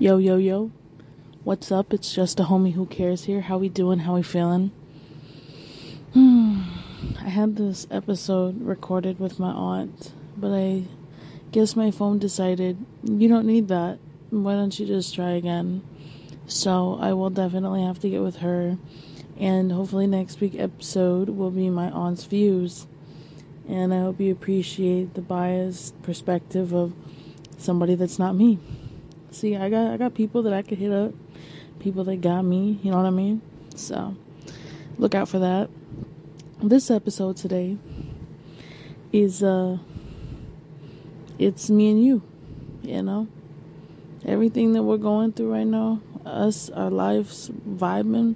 Yo, yo, yo. What's up? It's just a homie who cares here. How we doing? How we feeling? Hmm. I had this episode recorded with my aunt, but I guess my phone decided you don't need that. Why don't you just try again? So I will definitely have to get with her, and hopefully next week episode will be my aunt's views. And I hope you appreciate the biased perspective of somebody that's not me. See, I got I got people that I could hit up, people that got me, you know what I mean? So, look out for that. This episode today is uh it's me and you, you know? Everything that we're going through right now, us, our lives vibing,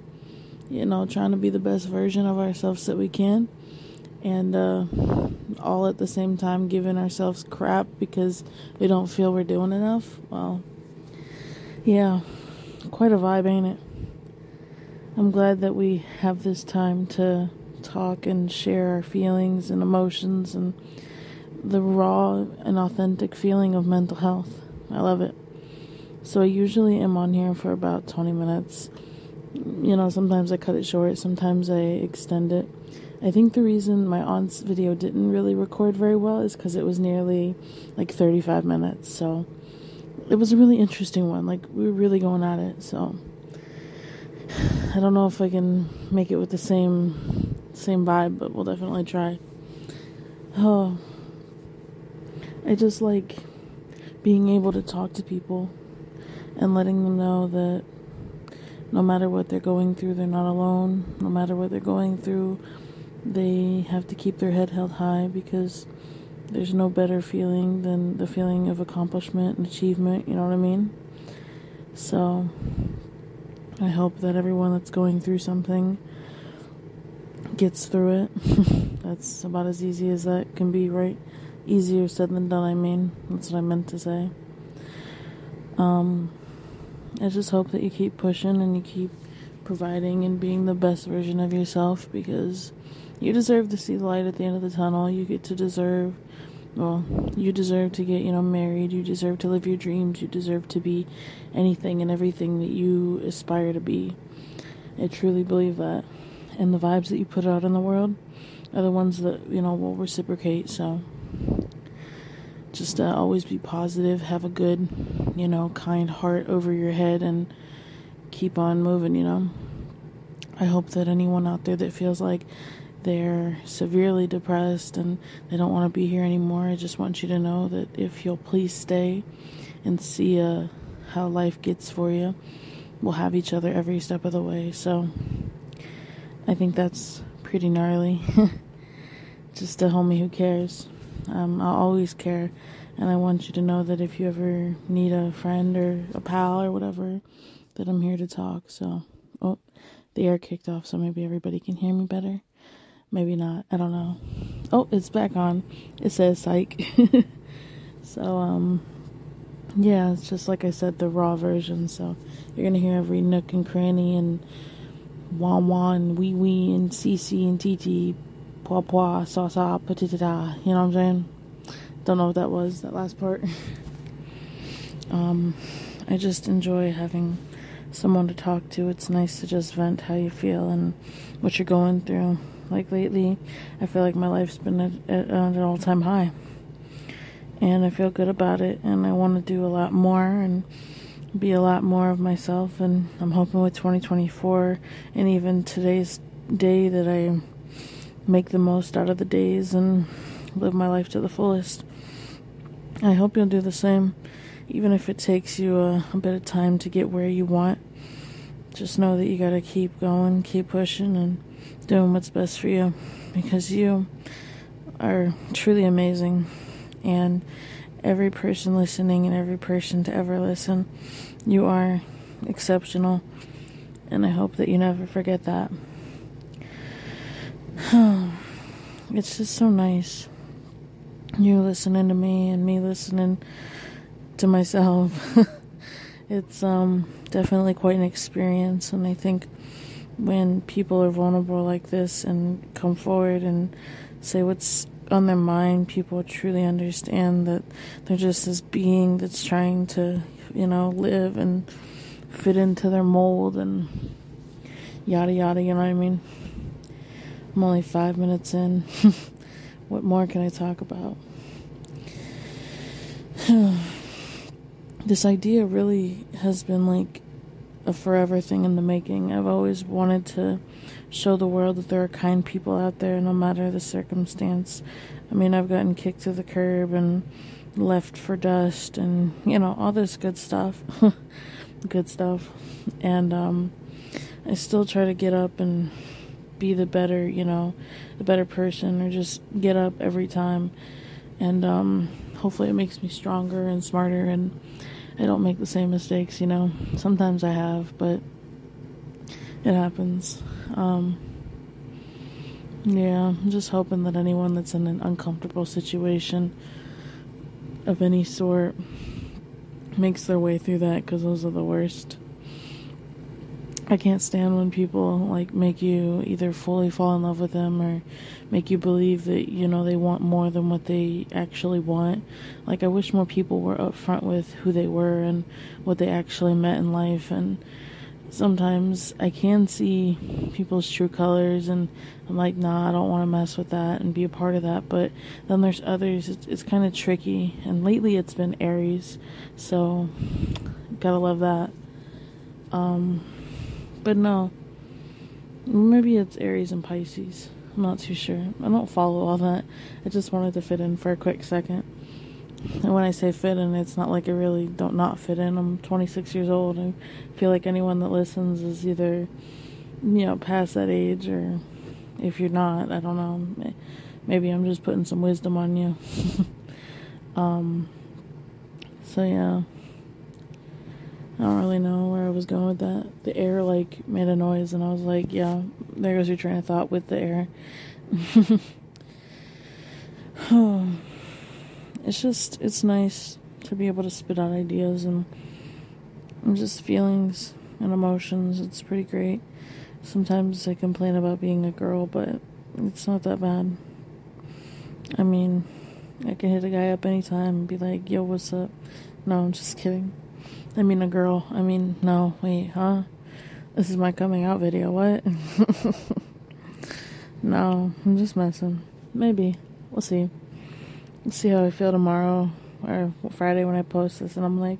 you know, trying to be the best version of ourselves that we can and uh, all at the same time giving ourselves crap because we don't feel we're doing enough. Well, yeah, quite a vibe, ain't it? I'm glad that we have this time to talk and share our feelings and emotions and the raw and authentic feeling of mental health. I love it. So I usually am on here for about 20 minutes. You know, sometimes I cut it short, sometimes I extend it. I think the reason my aunt's video didn't really record very well is because it was nearly like 35 minutes. So it was a really interesting one. Like we were really going at it. So I don't know if I can make it with the same same vibe, but we'll definitely try. Oh, I just like being able to talk to people and letting them know that no matter what they're going through, they're not alone. No matter what they're going through, they have to keep their head held high because there's no better feeling than the feeling of accomplishment and achievement, you know what I mean? So, I hope that everyone that's going through something gets through it. that's about as easy as that can be, right? Easier said than done, I mean. That's what I meant to say. Um, I just hope that you keep pushing and you keep providing and being the best version of yourself because you deserve to see the light at the end of the tunnel. You get to deserve, well, you deserve to get, you know, married. You deserve to live your dreams. You deserve to be anything and everything that you aspire to be. I truly believe that. And the vibes that you put out in the world are the ones that, you know, will reciprocate. So just uh, always be positive, have a good, you know, kind heart over your head, and keep on moving, you know. I hope that anyone out there that feels like they're severely depressed and they don't want to be here anymore, I just want you to know that if you'll please stay and see uh, how life gets for you, we'll have each other every step of the way. So I think that's pretty gnarly. just a homie who cares. Um, I'll always care, and I want you to know that if you ever need a friend or a pal or whatever, that I'm here to talk. So, oh, the air kicked off, so maybe everybody can hear me better. Maybe not. I don't know. Oh, it's back on. It says psych. so, um, yeah, it's just like I said, the raw version. So you're gonna hear every nook and cranny and wah wah and wee wee and cc and tt, pwa pwa, sa sa, patitita. You know what I'm saying? Don't know what that was, that last part. um, I just enjoy having someone to talk to. It's nice to just vent how you feel and what you're going through. Like lately, I feel like my life's been at, at, at an all time high. And I feel good about it. And I want to do a lot more and be a lot more of myself. And I'm hoping with 2024 and even today's day that I make the most out of the days and live my life to the fullest. I hope you'll do the same, even if it takes you a, a bit of time to get where you want. Just know that you gotta keep going, keep pushing, and doing what's best for you because you are truly amazing. And every person listening and every person to ever listen, you are exceptional. And I hope that you never forget that. it's just so nice. You listening to me and me listening to myself. it's um definitely quite an experience and I think when people are vulnerable like this and come forward and say what's on their mind, people truly understand that they're just this being that's trying to you know, live and fit into their mold and yada yada, you know what I mean? I'm only five minutes in. what more can I talk about? this idea really has been like a forever thing in the making. I've always wanted to show the world that there are kind people out there no matter the circumstance. I mean, I've gotten kicked to the curb and left for dust and, you know, all this good stuff. good stuff. And um I still try to get up and be the better, you know, the better person or just get up every time. And um, hopefully it makes me stronger and smarter and I don't make the same mistakes, you know. Sometimes I have, but it happens. Um, yeah, I'm just hoping that anyone that's in an uncomfortable situation of any sort makes their way through that because those are the worst. I can't stand when people like make you either fully fall in love with them or make you believe that you know they want more than what they actually want. Like I wish more people were upfront with who they were and what they actually meant in life and sometimes I can see people's true colors and I'm like, nah, I don't want to mess with that and be a part of that. But then there's others, it's, it's kind of tricky. And lately it's been Aries, so gotta love that. Um, but no. Maybe it's Aries and Pisces. I'm not too sure. I don't follow all that. I just wanted to fit in for a quick second. And when I say fit in, it's not like I really don't not fit in. I'm 26 years old. I feel like anyone that listens is either, you know, past that age or if you're not, I don't know. Maybe I'm just putting some wisdom on you. um, so yeah. I don't really know where I was going with that. The air like made a noise, and I was like, "Yeah, there goes your train of thought with the air." it's just it's nice to be able to spit out ideas and, just feelings and emotions. It's pretty great. Sometimes I complain about being a girl, but it's not that bad. I mean, I can hit a guy up anytime and be like, "Yo, what's up?" No, I'm just kidding. I mean, a girl. I mean, no, wait, huh? This is my coming out video. What? no, I'm just messing. Maybe. We'll see. We'll see how I feel tomorrow or Friday when I post this. And I'm like,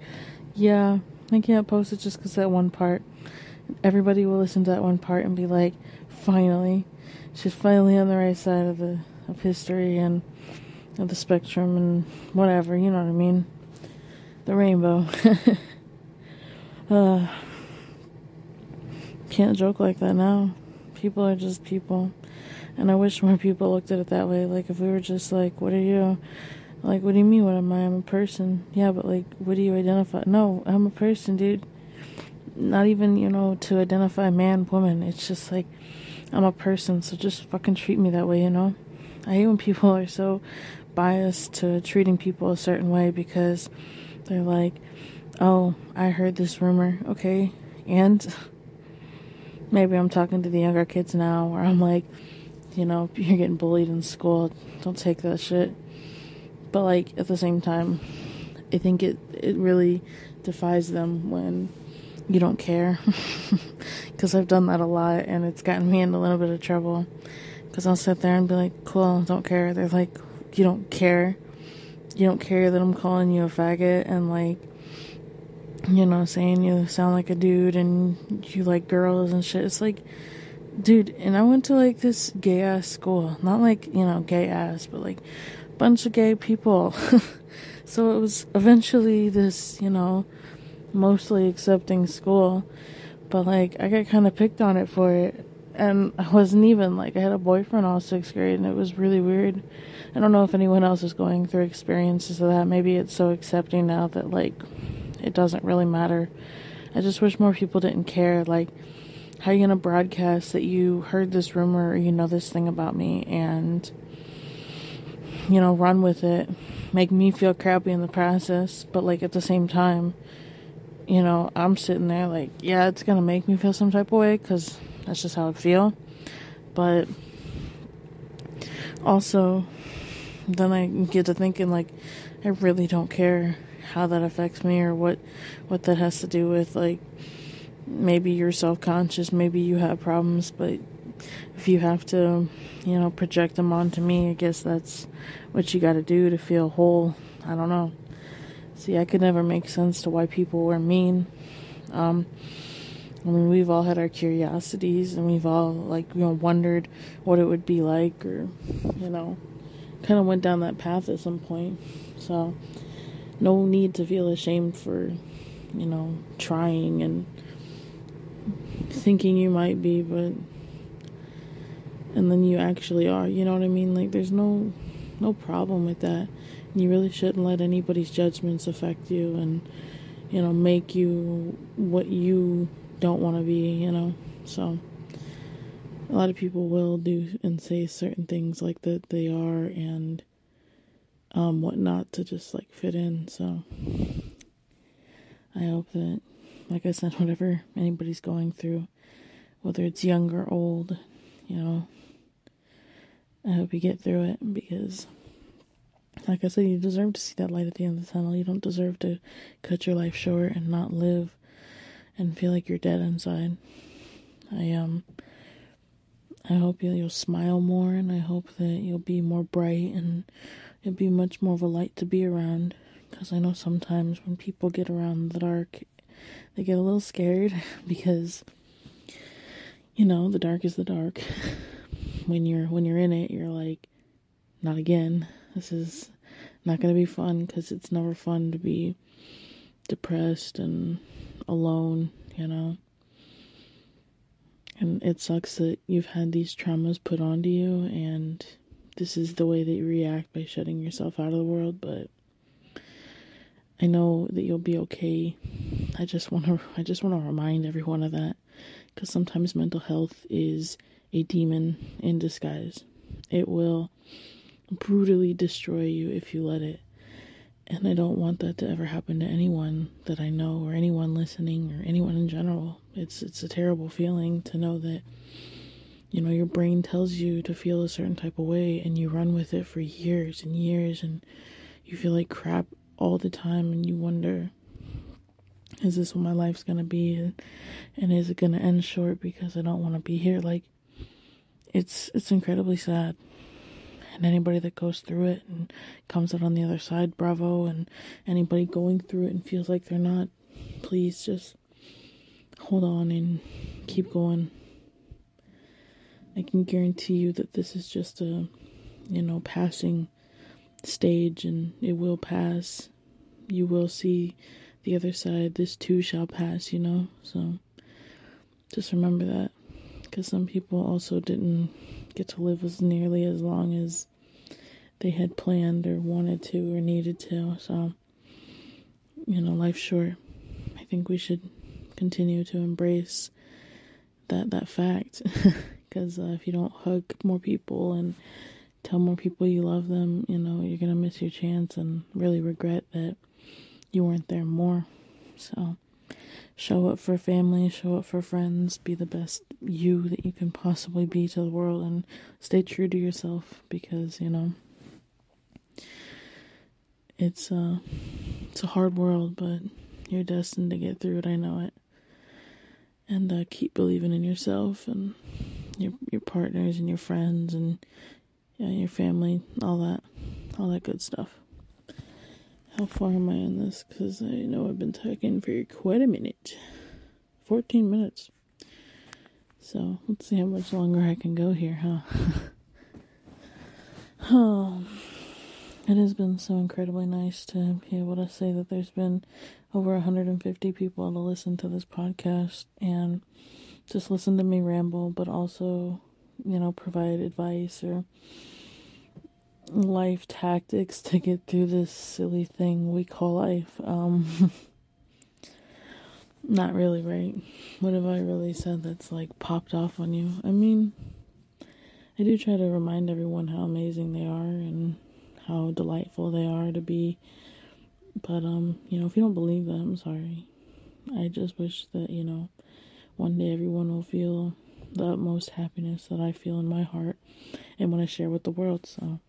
yeah, I can't post it just because that one part. Everybody will listen to that one part and be like, finally. She's finally on the right side of the of history and of the spectrum and whatever, you know what I mean? The rainbow. Uh, can't joke like that now. People are just people. And I wish more people looked at it that way. Like, if we were just like, what are you? Like, what do you mean, what am I? I'm a person. Yeah, but like, what do you identify? No, I'm a person, dude. Not even, you know, to identify man, woman. It's just like, I'm a person, so just fucking treat me that way, you know? I hate when people are so biased to treating people a certain way because they're like, oh, I heard this rumor. Okay. And maybe I'm talking to the younger kids now where I'm like, you know, you're getting bullied in school. Don't take that shit. But like at the same time, I think it it really defies them when you don't care. Cuz I've done that a lot and it's gotten me in a little bit of trouble. Cuz I'll sit there and be like, "Cool, don't care." They're like, "You don't care." You don't care that I'm calling you a faggot and like you know, saying you sound like a dude and you like girls and shit. It's like, dude, and I went to like this gay ass school. Not like, you know, gay ass, but like bunch of gay people. so it was eventually this, you know, mostly accepting school. But like, I got kind of picked on it for it. And I wasn't even like, I had a boyfriend all sixth grade and it was really weird. I don't know if anyone else is going through experiences of that. Maybe it's so accepting now that like, it doesn't really matter. I just wish more people didn't care. Like, how are you gonna broadcast that you heard this rumor or you know this thing about me and, you know, run with it, make me feel crappy in the process, but like at the same time, you know, I'm sitting there like, yeah, it's gonna make me feel some type of way because that's just how I feel. But also, then I get to thinking, like, I really don't care how that affects me or what what that has to do with like maybe you're self-conscious, maybe you have problems, but if you have to, you know, project them onto me, I guess that's what you got to do to feel whole. I don't know. See, I could never make sense to why people were mean. Um, I mean, we've all had our curiosities and we've all, like, you know, wondered what it would be like or, you know, kind of went down that path at some point. So, no need to feel ashamed for, you know, trying and thinking you might be, but and then you actually are. You know what I mean? Like there's no no problem with that. You really shouldn't let anybody's judgments affect you and you know make you what you don't want to be, you know. So a lot of people will do and say certain things like that they are and um whatnot to just like fit in. So I hope that like I said, whatever anybody's going through, whether it's young or old, you know, I hope you get through it because, like I said, you deserve to see that light at the end of the tunnel. You don't deserve to cut your life short and not live and feel like you're dead inside. I um I hope you'll smile more and I hope that you'll be more bright and you'll be much more of a light to be around because I know sometimes when people get around the dark they get a little scared because you know the dark is the dark. When you're when you're in it you're like not again. This is not to be fun because it's never fun to be depressed and alone you know? And it sucks that you've had these traumas put onto you and this is the way that you react by shutting yourself out of the world but I know that you'll be okay. I just want to I just want to remind everyone of that cuz sometimes mental health is a demon in disguise. It will brutally destroy you if you let it. And I don't want that to ever happen to anyone that I know or anyone listening or anyone in general. It's it's a terrible feeling to know that you know your brain tells you to feel a certain type of way and you run with it for years and years and you feel like crap all the time and you wonder is this what my life's gonna be? And, is it gonna end short because I don't want to be here? Like it's it's incredibly sad. And anybody that goes through it and comes out on the other side bravo. And anybody going through it and feels like they're not please just hold on and keep going I can guarantee you that this is just a you know passing stage and it will pass. You will see the other side. This too shall pass, you know? So just remember that. Because some people also didn't get to live as nearly as long as they had planned or wanted to or needed to. So, you know, life's short. I think we should continue to embrace that that fact because uh, if you don't hug more people and tell more people you love them, you know, you're going to miss your chance and really regret that you weren't there more. So, show up for family, show up for friends, be the best you that you can possibly be to the world, and stay true to yourself because, you know, it's, uh, it's a hard world, but you're destined to get through it. I know it. And uh, keep believing in yourself and your your partners and your friends and yeah, your family, all that, all that good stuff. How far am I on this? Because I know I've been talking for quite a minute 14 minutes. So let's see how much longer I can go here, huh? oh, it has been so incredibly nice to be able to say that there's been over 150 people to listen to this podcast and just listen to me ramble, but also you know, provide advice or life tactics to get through this silly thing we call life. Um, not really, right? What have I really said that's like popped off on you? I mean, I do try to remind everyone how amazing they are and how delightful they are to be. But, um, you know, if you don't believe that, I'm sorry. I just wish that, you know, one day everyone will feel the utmost happiness that I feel in my heart and want to share with the world. So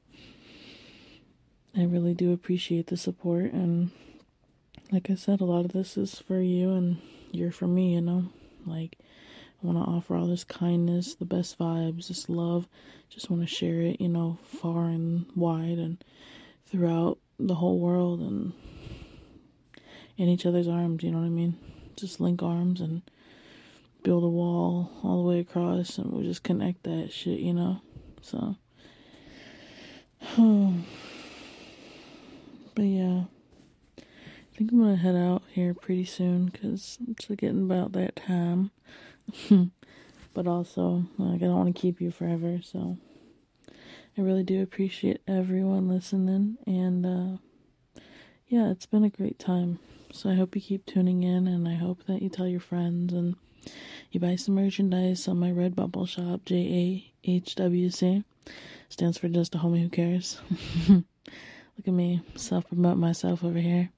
I really do appreciate the support and like I said, a lot of this is for you and you're for me, you know? Like, I want to offer all this kindness, the best vibes, this love. Just want to share it, you know, far and wide and throughout the whole world and in each other's arms, you know what I mean? Just link arms and build a wall all the way across and we'll just connect that shit, you know? So, but yeah. I think I'm gonna head out here pretty soon because it's getting about that time. but also, like, I don't want to keep you forever, so I really do appreciate everyone listening. And uh, yeah, it's been a great time. So I hope you keep tuning in, and I hope that you tell your friends and you buy some merchandise on my Redbubble shop. J A H W C stands for just a homie who cares. Look at me self promote myself over here.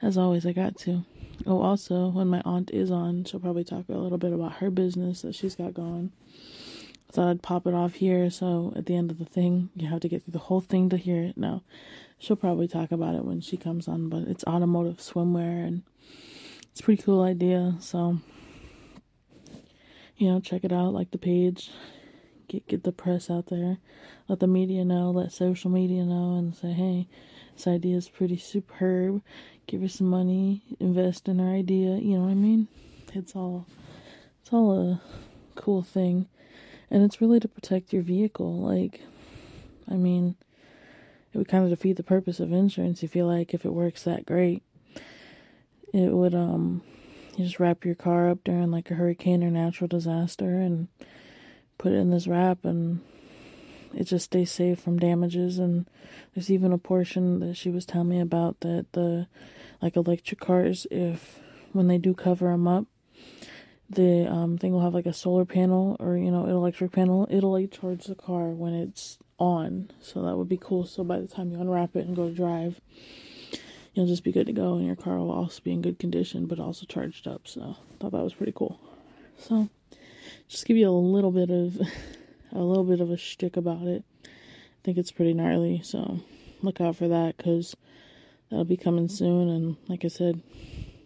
As always, I got to. Oh, also, when my aunt is on, she'll probably talk a little bit about her business that she's got going. Thought I'd pop it off here, so at the end of the thing, you have to get through the whole thing to hear it. No, she'll probably talk about it when she comes on, but it's automotive swimwear, and it's a pretty cool idea. So, you know, check it out, like the page, get get the press out there, let the media know, let social media know, and say, hey, this idea is pretty superb give her some money, invest in her idea, you know what I mean? It's all it's all a cool thing. And it's really to protect your vehicle. Like I mean, it would kind of defeat the purpose of insurance. You feel like if it works that great, it would um you just wrap your car up during like a hurricane or natural disaster and put it in this wrap and it just stays safe from damages. And there's even a portion that she was telling me about that the like electric cars if when they do cover them up the um, thing will have like a solar panel or you know an electric panel. It'll like charge the car when it's on. So that would be cool. So by the time you unwrap it and go drive you'll just be good to go and your car will also be in good condition but also charged up so thought that was pretty cool so just give you a little bit of a little bit of a shtick about it. I think it's pretty gnarly, so look out for that because that'll be coming soon. And like I said,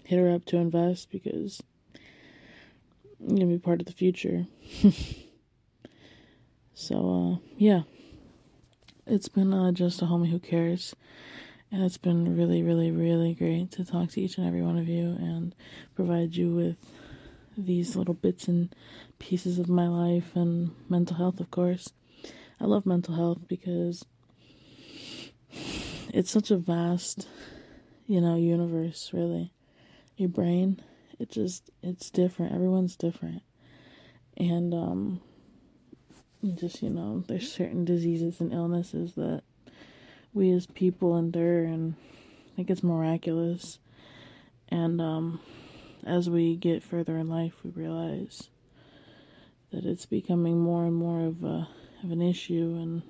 hit her up to invest because you're gonna be part of the future. so uh, yeah, it's been uh, just a homie who cares. And it's been really, really, really great to talk to each and every one of you and provide you with these little bits and pieces of my life and mental health, of course. I love mental health because it's such a vast, you know, universe, really. Your brain, it just, it's different. Everyone's different. And, um, just, you know, there's certain diseases and illnesses that we as people endure, and I think it's miraculous. And, um, as we get further in life, we realize that it's becoming more and more of a of an issue, and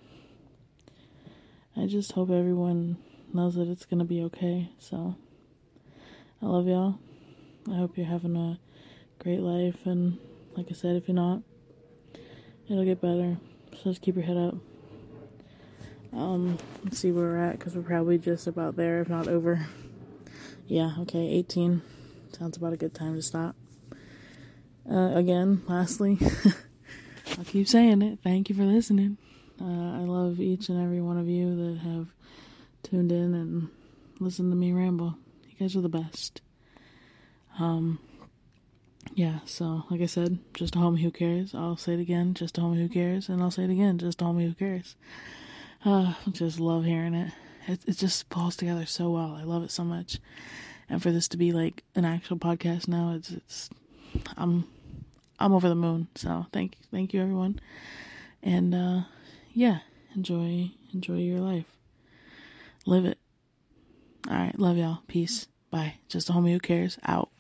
I just hope everyone knows that it's gonna be okay. So I love y'all. I hope you're having a great life, and like I said, if you're not, it'll get better. So just keep your head up. Um, let's see where we're at because we're probably just about there, if not over. Yeah, okay, 18. Sounds about a good time to stop. Uh, again, lastly, I'll keep saying it. Thank you for listening. Uh, I love each and every one of you that have tuned in and listened to me ramble. You guys are the best. Um, yeah, so like I said, just a homie who cares. I'll say it again, just a homie who cares, and I'll say it again, just a homie who cares. Uh, just love hearing it. It it just falls together so well. I love it so much and for this to be like an actual podcast now, it's it's I'm I'm over the moon. So thank thank you everyone, and uh, yeah, enjoy enjoy your life, live it. All right, love y'all. Peace. Bye. Just a homie who cares. Out.